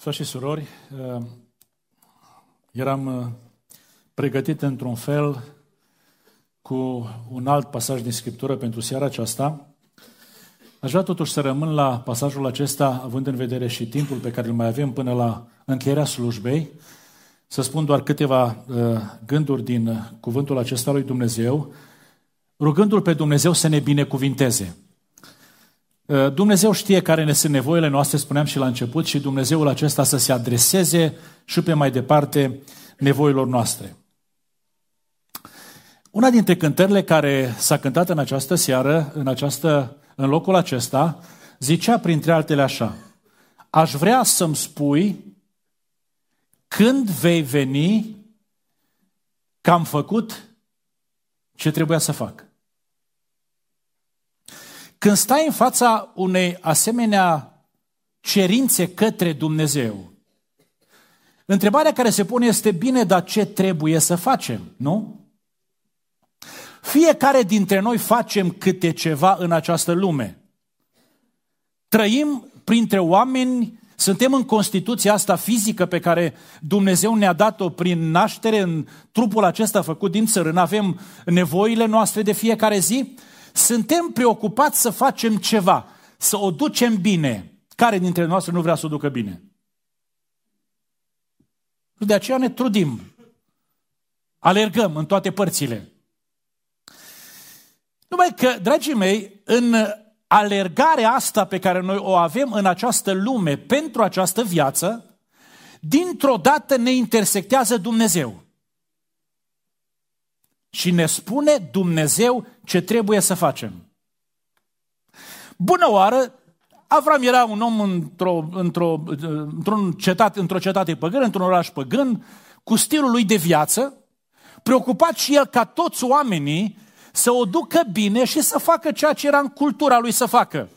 Frați și surori, uh, eram uh, pregătit într-un fel cu un alt pasaj din Scriptură pentru seara aceasta. Aș vrea totuși să rămân la pasajul acesta, având în vedere și timpul pe care îl mai avem până la încheierea slujbei, să spun doar câteva uh, gânduri din cuvântul acesta lui Dumnezeu, rugându-L pe Dumnezeu să ne binecuvinteze. Uh, Dumnezeu știe care ne sunt nevoile noastre, spuneam și la început, și Dumnezeul acesta să se adreseze și pe mai departe nevoilor noastre. Una dintre cântările care s-a cântat în această seară, în, această, în locul acesta, zicea printre altele așa, Aș vrea să-mi spui când vei veni că am făcut ce trebuia să fac. Când stai în fața unei asemenea cerințe către Dumnezeu, întrebarea care se pune este, bine, dar ce trebuie să facem, nu? Fiecare dintre noi facem câte ceva în această lume. Trăim printre oameni, suntem în constituția asta fizică pe care Dumnezeu ne-a dat-o prin naștere în trupul acesta făcut din țărân. Avem nevoile noastre de fiecare zi, suntem preocupați să facem ceva, să o ducem bine. Care dintre noastre nu vrea să o ducă bine? De aceea ne trudim. Alergăm în toate părțile. Numai că, dragii mei, în alergarea asta pe care noi o avem în această lume pentru această viață, dintr-o dată ne intersectează Dumnezeu și ne spune Dumnezeu ce trebuie să facem. Bună oară, Avram era un om într-o, într-o, într-un cetate, într-o cetate păgână, într-un oraș păgân, cu stilul lui de viață, preocupat și el ca toți oamenii să o ducă bine și să facă ceea ce era în cultura lui să facă.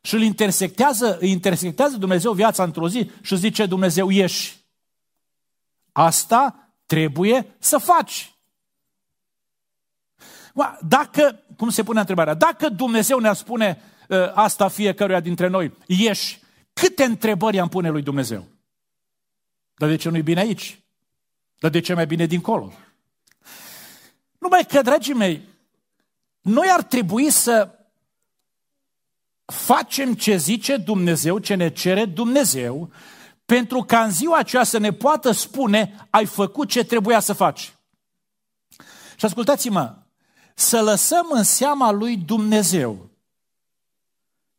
Și îl intersectează, îi intersectează Dumnezeu viața într-o zi și zice Dumnezeu, ieși. Asta trebuie să faci. Dacă, cum se pune întrebarea, dacă Dumnezeu ne-ar spune uh, asta fiecăruia dintre noi, ieși, câte întrebări am pune lui Dumnezeu? Dar de ce nu-i bine aici? Dar de ce mai bine dincolo? Numai că, dragii mei, noi ar trebui să facem ce zice Dumnezeu, ce ne cere Dumnezeu, pentru ca în ziua aceea să ne poată spune, ai făcut ce trebuia să faci. Și ascultați-mă, să lăsăm în seama lui Dumnezeu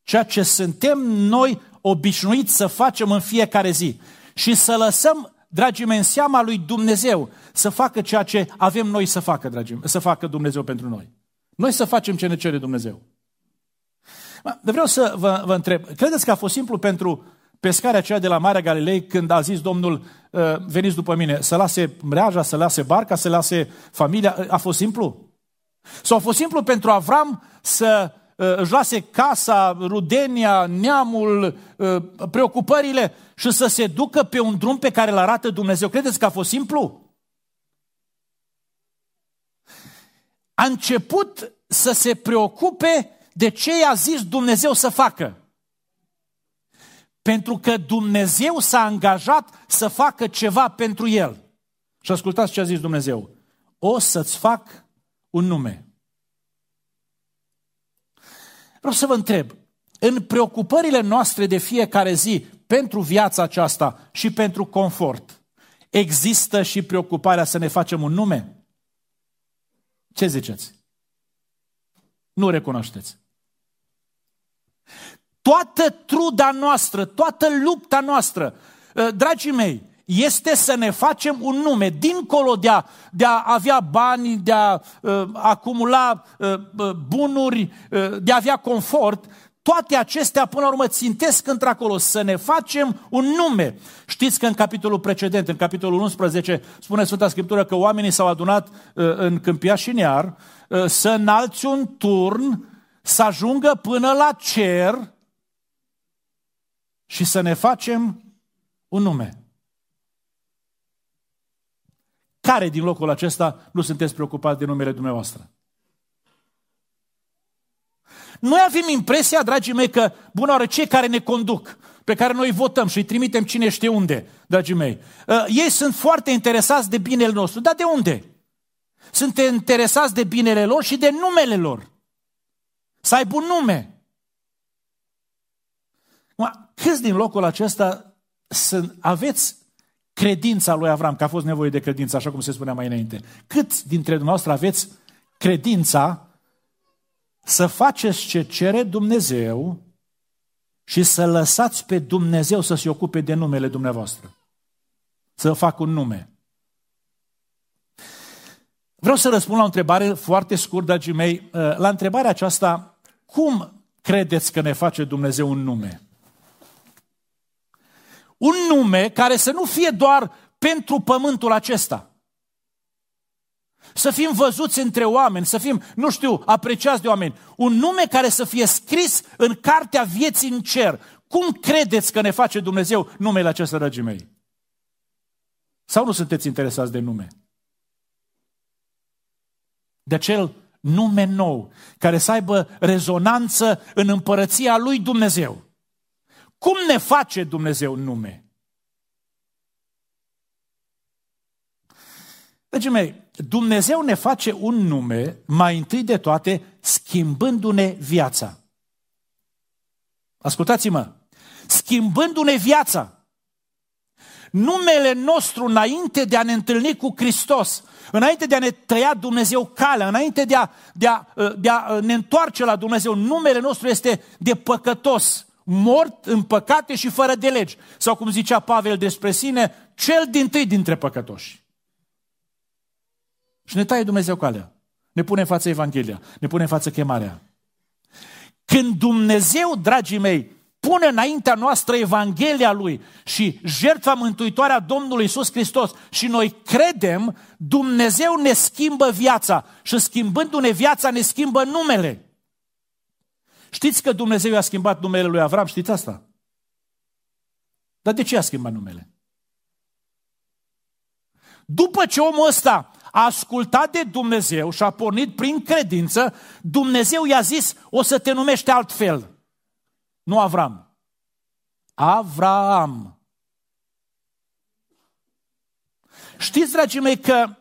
ceea ce suntem noi obișnuiți să facem în fiecare zi și să lăsăm, dragii mei, în seama lui Dumnezeu să facă ceea ce avem noi să facă, dragii mei, să facă Dumnezeu pentru noi. Noi să facem ce ne cere Dumnezeu. Dar vreau să vă, vă întreb, credeți că a fost simplu pentru pescarea aceea de la Marea Galilei când a zis Domnul, uh, veniți după mine, să lase mreaja, să lase barca, să lase familia? A fost simplu? Sau a fost simplu pentru Avram să uh, își lase casa, rudenia, neamul, uh, preocupările și să se ducă pe un drum pe care îl arată Dumnezeu. Credeți că a fost simplu? A început să se preocupe de ce i-a zis Dumnezeu să facă. Pentru că Dumnezeu s-a angajat să facă ceva pentru el. Și ascultați ce a zis Dumnezeu. O să-ți fac un nume. Vreau să vă întreb, în preocupările noastre de fiecare zi pentru viața aceasta și pentru confort, există și preocuparea să ne facem un nume? Ce ziceți? Nu recunoașteți. Toată truda noastră, toată lupta noastră, dragii mei, este să ne facem un nume, dincolo de a, de a avea bani, de a uh, acumula uh, bunuri, uh, de a avea confort, toate acestea până la urmă țintesc într-acolo, să ne facem un nume. Știți că în capitolul precedent, în capitolul 11, spune Sfânta Scriptură că oamenii s-au adunat uh, în Câmpia și Near uh, să înalți un turn, să ajungă până la cer și să ne facem un nume. Care din locul acesta nu sunteți preocupați de numele dumneavoastră? Noi avem impresia, dragii mei, că, bună oară, cei care ne conduc, pe care noi votăm și îi trimitem cine știe unde, dragii mei, uh, ei sunt foarte interesați de binele nostru. Dar de unde? Sunt interesați de binele lor și de numele lor. Să aibă un nume. Câți din locul acesta sunt, aveți credința lui Avram, că a fost nevoie de credință, așa cum se spunea mai înainte. Câți dintre dumneavoastră aveți credința să faceți ce cere Dumnezeu și să lăsați pe Dumnezeu să se ocupe de numele dumneavoastră. Să facă un nume. Vreau să răspund la o întrebare foarte scurt, dragii mei. La întrebarea aceasta, cum credeți că ne face Dumnezeu un nume? Un nume care să nu fie doar pentru pământul acesta. Să fim văzuți între oameni, să fim, nu știu, apreciați de oameni. Un nume care să fie scris în cartea vieții în cer. Cum credeți că ne face Dumnezeu numele acesta, dragii mei? Sau nu sunteți interesați de nume? De acel nume nou, care să aibă rezonanță în împărăția lui Dumnezeu. Cum ne face Dumnezeu nume? Dragii mei, Dumnezeu ne face un nume, mai întâi de toate, schimbându-ne viața. Ascultați-mă, schimbându-ne viața. Numele nostru înainte de a ne întâlni cu Hristos, înainte de a ne tăia Dumnezeu calea, înainte de a, de a, de a ne întoarce la Dumnezeu, numele nostru este de păcătos, mort în păcate și fără de legi. Sau cum zicea Pavel despre sine, cel din tâi dintre păcătoși. Și ne taie Dumnezeu calea. Ne pune în față Evanghelia, ne pune în față chemarea. Când Dumnezeu, dragii mei, pune înaintea noastră Evanghelia Lui și jertfa mântuitoare a Domnului Isus Hristos și noi credem, Dumnezeu ne schimbă viața și schimbându-ne viața ne schimbă numele. Știți că Dumnezeu a schimbat numele lui Avram? Știți asta? Dar de ce a schimbat numele? După ce omul ăsta a ascultat de Dumnezeu și a pornit prin credință, Dumnezeu i-a zis, o să te numești altfel. Nu Avram. Avram. Știți, dragii mei, că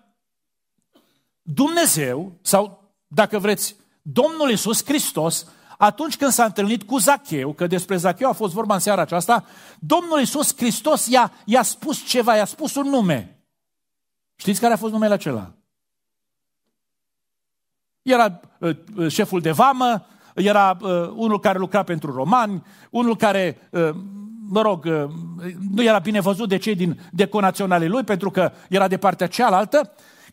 Dumnezeu, sau dacă vreți, Domnul Iisus Hristos, atunci când s-a întâlnit cu Zacheu, că despre Zacheu a fost vorba în seara aceasta, Domnul Iisus Hristos i-a, i-a spus ceva, i-a spus un nume. Știți care a fost numele acela? Era uh, uh, șeful de vamă, era uh, unul care lucra pentru romani, unul care, uh, mă rog, uh, nu era bine văzut de cei din deconaționalii lui, pentru că era de partea cealaltă.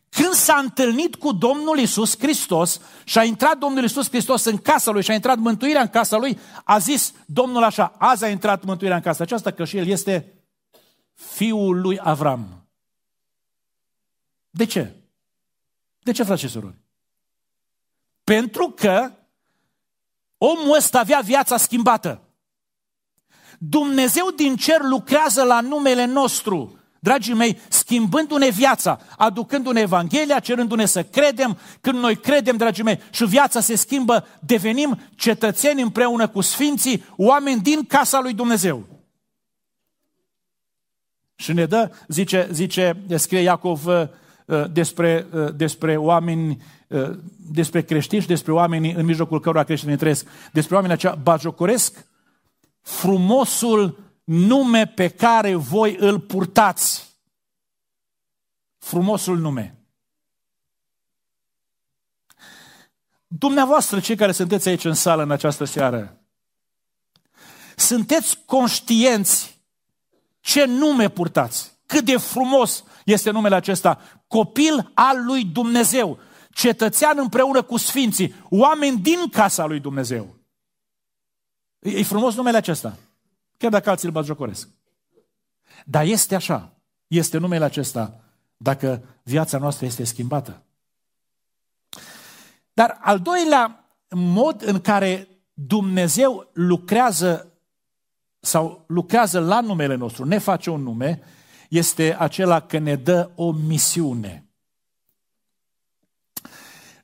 Când s-a întâlnit cu Domnul Isus Hristos și a intrat Domnul Isus Hristos în casa lui și a intrat mântuirea în casa lui, a zis Domnul așa, azi a intrat mântuirea în casa aceasta, că și el este fiul lui Avram. De ce? De ce, frate și surori? Pentru că omul ăsta avea viața schimbată. Dumnezeu din cer lucrează la numele nostru, dragii mei, schimbându-ne viața, aducându-ne Evanghelia, cerându-ne să credem. Când noi credem, dragii mei, și viața se schimbă, devenim cetățeni împreună cu Sfinții, oameni din casa lui Dumnezeu. Și ne dă, zice, zice scrie Iacov, Uh, despre, uh, despre oameni, uh, despre creștini și despre oamenii în mijlocul cărora creștinii trăiesc, despre oamenii aceia bajocoresc frumosul nume pe care voi îl purtați. Frumosul nume. Dumneavoastră, cei care sunteți aici în sală în această seară, sunteți conștienți ce nume purtați, cât de frumos este numele acesta, copil al lui Dumnezeu, cetățean împreună cu sfinții, oameni din casa lui Dumnezeu. E, frumos numele acesta, chiar dacă alții îl batjocoresc. Dar este așa, este numele acesta, dacă viața noastră este schimbată. Dar al doilea mod în care Dumnezeu lucrează sau lucrează la numele nostru, ne face un nume, este acela că ne dă o misiune.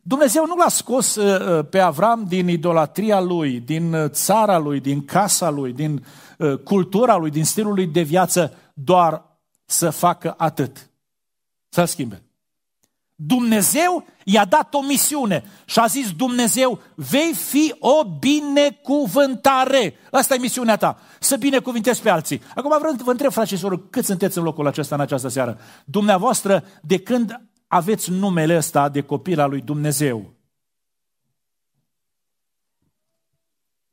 Dumnezeu nu l-a scos uh, uh, pe Avram din idolatria lui, din uh, țara lui, din casa lui, din cultura lui, din stilul lui de viață, doar să facă atât. Să-l schimbe. Dumnezeu i-a dat o misiune și a zis Dumnezeu, vei fi o binecuvântare. Asta e misiunea ta, să binecuvintezi pe alții. Acum vreau vă întreb, frate și soră, cât sunteți în locul acesta în această seară? Dumneavoastră, de când aveți numele ăsta de copil al lui Dumnezeu?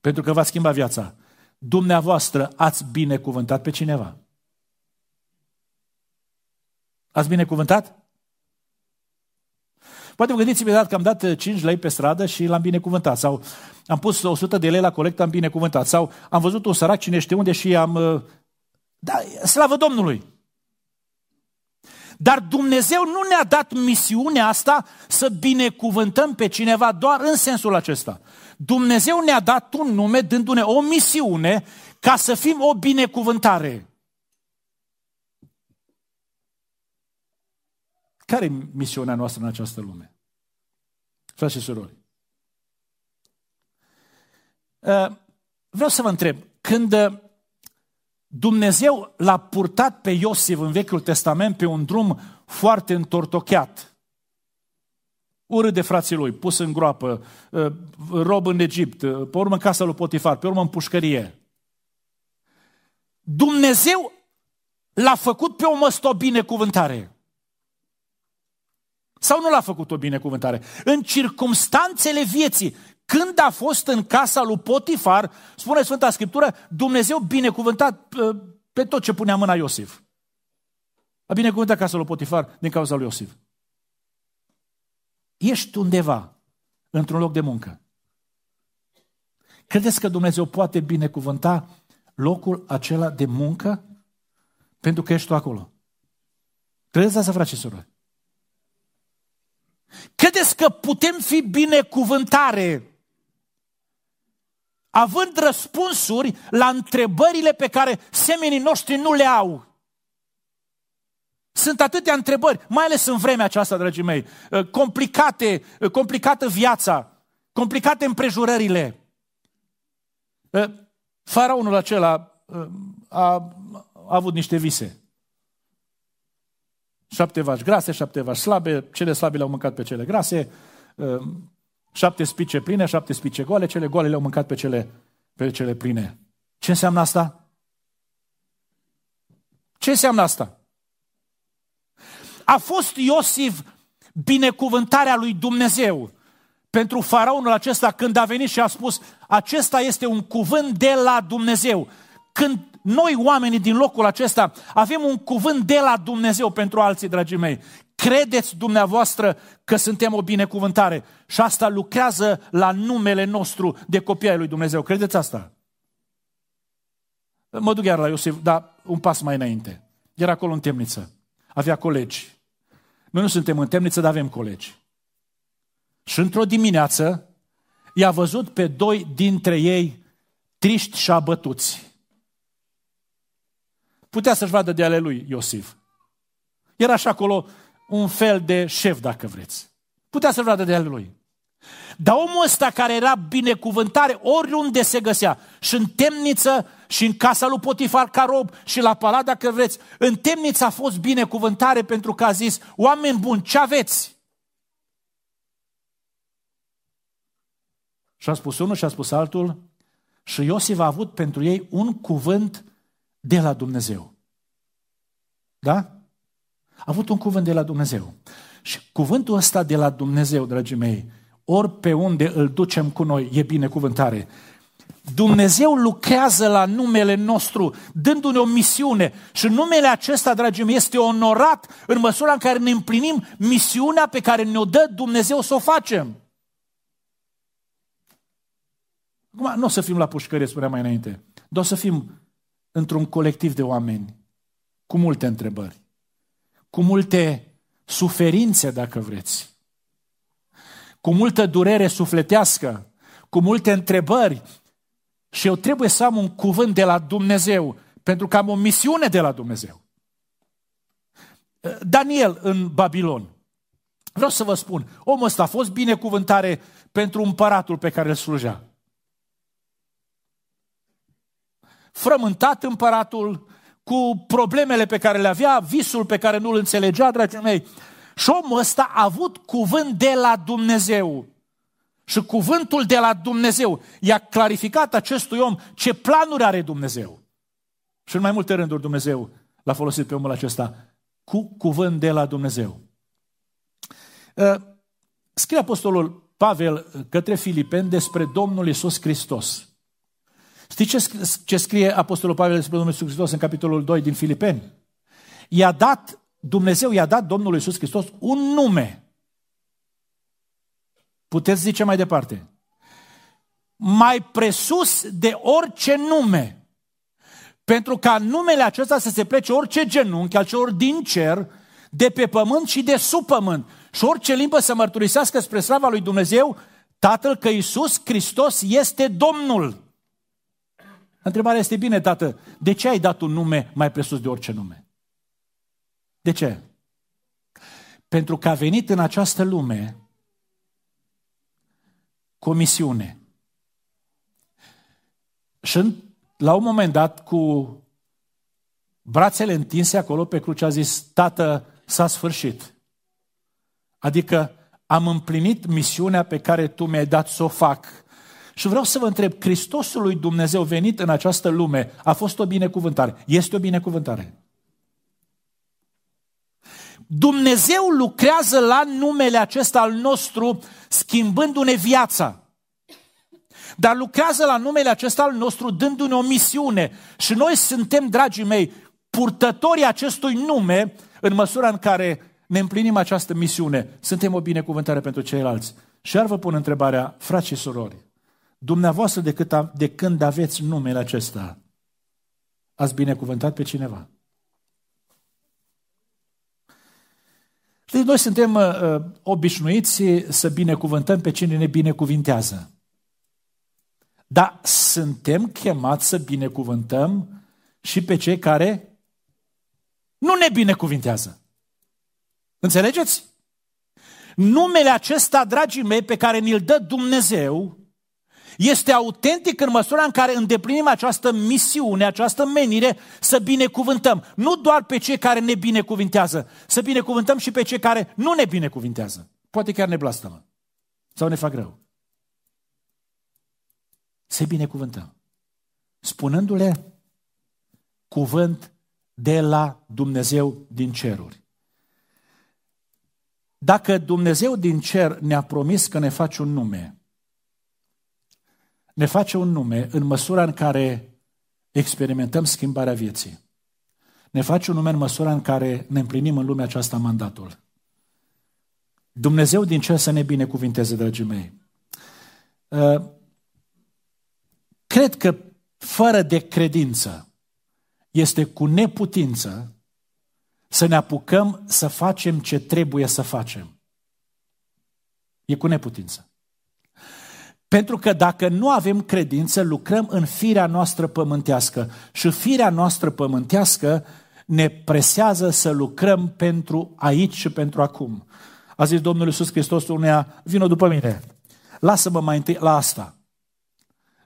Pentru că va schimba viața. Dumneavoastră ați binecuvântat pe cineva. Ați binecuvântat? Poate vă gândiți imediat că am dat 5 uh, lei pe stradă și l-am binecuvântat. Sau am pus 100 de lei la colectă, am binecuvântat. Sau am văzut un sărac cine știe unde și am... Uh, da, slavă Domnului! Dar Dumnezeu nu ne-a dat misiunea asta să binecuvântăm pe cineva doar în sensul acesta. Dumnezeu ne-a dat un nume dându-ne o misiune ca să fim o binecuvântare. Care e misiunea noastră în această lume? Frați și surori. Uh, vreau să vă întreb, când uh, Dumnezeu l-a purtat pe Iosif în Vechiul Testament pe un drum foarte întortocheat, urât de frații lui, pus în groapă, uh, rob în Egipt, pe urmă în casa lui Potifar, pe urmă în pușcărie. Dumnezeu l-a făcut pe o măstă o binecuvântare. Sau nu l-a făcut o binecuvântare? În circumstanțele vieții, când a fost în casa lui Potifar, spune Sfânta Scriptură, Dumnezeu binecuvântat uh, pe tot ce punea mâna Iosif. A binecuvântat casa lui Potifar din cauza lui Iosif. Ești undeva, într-un loc de muncă. Credeți că Dumnezeu poate binecuvânta locul acela de muncă pentru că ești tu acolo? Credeți asta, frate și surori? Credeți că putem fi binecuvântare având răspunsuri la întrebările pe care semenii noștri nu le au? Sunt atâtea întrebări, mai ales în vremea aceasta, dragii mei, uh, complicate, uh, complicată viața, complicate împrejurările. Uh, faraonul acela a, a avut niște vise. Șapte vaci grase, șapte vaci slabe, cele slabe le-au mâncat pe cele grase, ehm, șapte spice pline, șapte spice goale, cele goale le-au mâncat pe cele, pe cele pline. Ce înseamnă asta? Ce înseamnă asta? A fost Iosif binecuvântarea lui Dumnezeu pentru faraonul acesta când a venit și a spus acesta este un cuvânt de la Dumnezeu. Când noi, oamenii din locul acesta, avem un cuvânt de la Dumnezeu pentru alții, dragii mei. Credeți dumneavoastră că suntem o binecuvântare și asta lucrează la numele nostru de copii ai lui Dumnezeu. Credeți asta? Mă duc iar la Iosif, dar un pas mai înainte. Era acolo în temniță. Avea colegi. Noi nu suntem în temniță, dar avem colegi. Și într-o dimineață i-a văzut pe doi dintre ei triști și abătuți. Putea să-și vadă de ale lui Iosif. Era și acolo un fel de șef, dacă vreți. Putea să-și vadă de ale lui. Dar omul ăsta care era binecuvântare oriunde se găsea, și în temniță, și în casa lui Potifar ca rob, și la palat, dacă vreți, în temniță a fost binecuvântare pentru că a zis, oameni buni, ce aveți? Și a spus unul și a spus altul, și Iosif a avut pentru ei un cuvânt de la Dumnezeu. Da? A avut un cuvânt de la Dumnezeu. Și cuvântul ăsta de la Dumnezeu, dragii mei, ori pe unde îl ducem cu noi, e binecuvântare. Dumnezeu lucrează la numele nostru, dându-ne o misiune. Și numele acesta, dragii mei, este onorat în măsura în care ne împlinim misiunea pe care ne-o dă Dumnezeu să o facem. Acum, nu o să fim la pușcărie, spuneam mai înainte, dar o să fim într-un colectiv de oameni cu multe întrebări, cu multe suferințe, dacă vreți, cu multă durere sufletească, cu multe întrebări și eu trebuie să am un cuvânt de la Dumnezeu, pentru că am o misiune de la Dumnezeu. Daniel în Babilon. Vreau să vă spun, omul ăsta a fost binecuvântare pentru împăratul pe care îl slujea. Frământat împăratul cu problemele pe care le avea, visul pe care nu-l înțelegea, dragii mei. Și omul ăsta a avut cuvânt de la Dumnezeu. Și cuvântul de la Dumnezeu i-a clarificat acestui om ce planuri are Dumnezeu. Și în mai multe rânduri Dumnezeu l-a folosit pe omul acesta cu cuvânt de la Dumnezeu. Uh, scrie Apostolul Pavel către Filipeni despre Domnul Isus Hristos. Știți ce scrie Apostolul Pavel despre Domnul Isus Hristos în capitolul 2 din Filipeni? I-a dat, Dumnezeu i-a dat Domnului Isus Hristos un nume. Puteți zice mai departe. Mai presus de orice nume. Pentru ca numele acesta să se plece orice genunchi al celor din cer, de pe pământ și de sub pământ. Și orice limbă să mărturisească spre slava lui Dumnezeu, Tatăl că Iisus Hristos este Domnul. Întrebarea este bine, tată, de ce ai dat un nume mai presus de orice nume? De ce? Pentru că a venit în această lume cu o misiune. Și la un moment dat, cu brațele întinse acolo pe cruce, a zis, Tată, s-a sfârșit. Adică am împlinit misiunea pe care tu mi-ai dat să o fac. Și vreau să vă întreb, Hristosul lui Dumnezeu venit în această lume a fost o binecuvântare? Este o binecuvântare? Dumnezeu lucrează la numele acesta al nostru schimbându-ne viața. Dar lucrează la numele acesta al nostru dându-ne o misiune. Și noi suntem, dragii mei, purtătorii acestui nume în măsura în care ne împlinim această misiune. Suntem o binecuvântare pentru ceilalți. Și iar vă pun întrebarea, frați și surori, dumneavoastră de, cât a, de când aveți numele acesta, ați binecuvântat pe cineva? Deci noi suntem uh, uh, obișnuiți să binecuvântăm pe cine ne binecuvintează. Dar suntem chemați să binecuvântăm și pe cei care nu ne binecuvintează. Înțelegeți? Numele acesta, dragii mei, pe care ni-l dă Dumnezeu, este autentic în măsura în care îndeplinim această misiune, această menire să binecuvântăm. Nu doar pe cei care ne binecuvintează, să binecuvântăm și pe cei care nu ne binecuvintează. Poate chiar ne blastămă sau ne fac rău. Să binecuvântăm. Spunându-le cuvânt de la Dumnezeu din ceruri. Dacă Dumnezeu din cer ne-a promis că ne face un nume, ne face un nume în măsura în care experimentăm schimbarea vieții. Ne face un nume în măsura în care ne împlinim în lumea aceasta mandatul. Dumnezeu din cer să ne binecuvinteze, dragii mei. Uh, cred că fără de credință este cu neputință să ne apucăm să facem ce trebuie să facem. E cu neputință. Pentru că dacă nu avem credință, lucrăm în firea noastră pământească și firea noastră pământească ne presează să lucrăm pentru aici și pentru acum. A zis Domnul Iisus Hristos uneia, vină după mine, lasă-mă mai întâi la asta.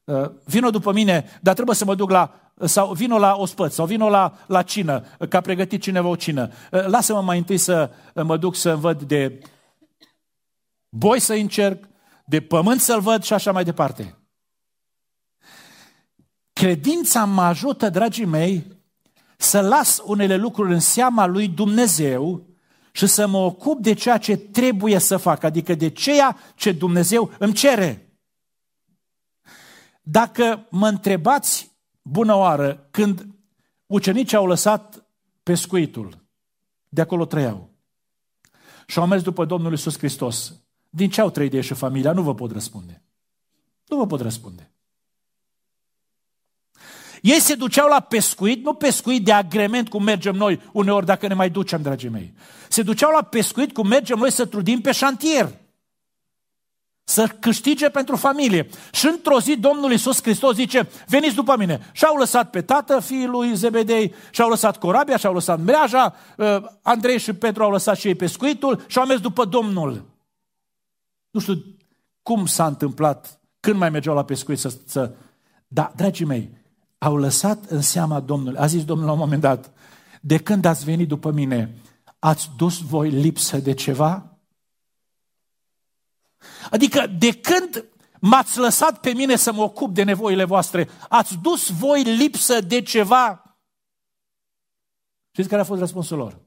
Uh, vină după mine, dar trebuie să mă duc la sau vino la ospăț, sau vino la, la cină, că a pregătit cineva o cină. Uh, lasă-mă mai întâi să mă duc să văd de boi să încerc, de pământ să-l văd și așa mai departe. Credința mă ajută, dragii mei, să las unele lucruri în seama lui Dumnezeu și să mă ocup de ceea ce trebuie să fac, adică de ceea ce Dumnezeu îmi cere. Dacă mă întrebați, bună oară, când ucenicii au lăsat pescuitul, de acolo trăiau, și au mers după Domnul Isus Hristos, din ce au trăit ei și familia? Nu vă pot răspunde. Nu vă pot răspunde. Ei se duceau la pescuit, nu pescuit de agrement cum mergem noi uneori dacă ne mai ducem, dragii mei. Se duceau la pescuit cum mergem noi să trudim pe șantier. să câștige pentru familie. Și într-o zi Domnul Iisus Hristos zice, veniți după mine. Și-au lăsat pe tată, fiul lui Zebedei, și-au lăsat corabia, și-au lăsat mreaja, uh, Andrei și Petru au lăsat și ei pescuitul și au mers după Domnul. Nu știu cum s-a întâmplat, când mai mergeau la pescuit să... să... Da, dragii mei, au lăsat în seama Domnului. A zis Domnul la un moment dat, de când ați venit după mine, ați dus voi lipsă de ceva? Adică de când m-ați lăsat pe mine să mă ocup de nevoile voastre, ați dus voi lipsă de ceva? Știți care a fost răspunsul lor?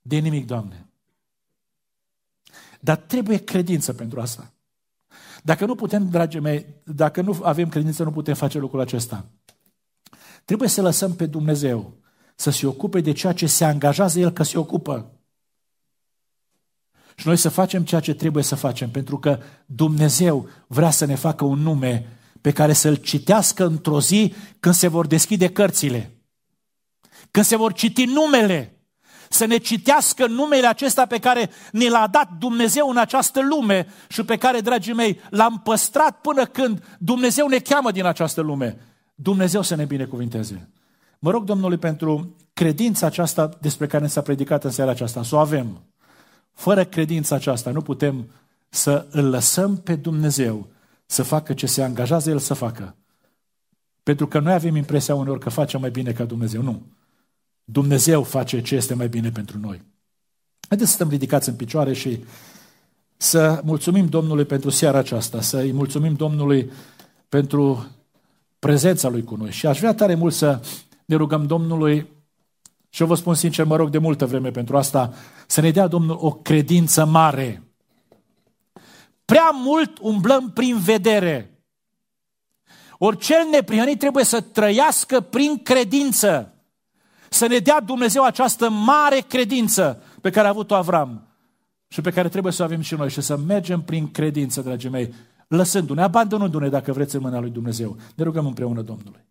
De nimic, Doamne. Dar trebuie credință pentru asta. Dacă nu putem, dragii mei, dacă nu avem credință, nu putem face lucrul acesta. Trebuie să lăsăm pe Dumnezeu să se ocupe de ceea ce se angajează El că se ocupă. Și noi să facem ceea ce trebuie să facem, pentru că Dumnezeu vrea să ne facă un nume pe care să-l citească într-o zi când se vor deschide cărțile. Când se vor citi numele, să ne citească numele acesta pe care ne l-a dat Dumnezeu în această lume și pe care, dragii mei, l-am păstrat până când Dumnezeu ne cheamă din această lume. Dumnezeu să ne binecuvinteze. Mă rog Domnului pentru credința aceasta despre care ne s-a predicat în seara aceasta, să o avem. Fără credința aceasta nu putem să îl lăsăm pe Dumnezeu să facă ce se angajează El să facă. Pentru că noi avem impresia uneori că facem mai bine ca Dumnezeu. Nu. Dumnezeu face ce este mai bine pentru noi. Haideți să stăm ridicați în picioare și să mulțumim Domnului pentru seara aceasta, să-i mulțumim Domnului pentru prezența Lui cu noi. Și aș vrea tare mult să ne rugăm Domnului și eu vă spun sincer, mă rog de multă vreme pentru asta, să ne dea Domnul o credință mare. Prea mult umblăm prin vedere. Ori cel neprihănit trebuie să trăiască prin credință. Să ne dea Dumnezeu această mare credință pe care a avut-o Avram și pe care trebuie să o avem și noi și să mergem prin credință, dragii mei, lăsându-ne, abandonându-ne, dacă vreți, în mâna lui Dumnezeu. Ne rugăm împreună Domnului.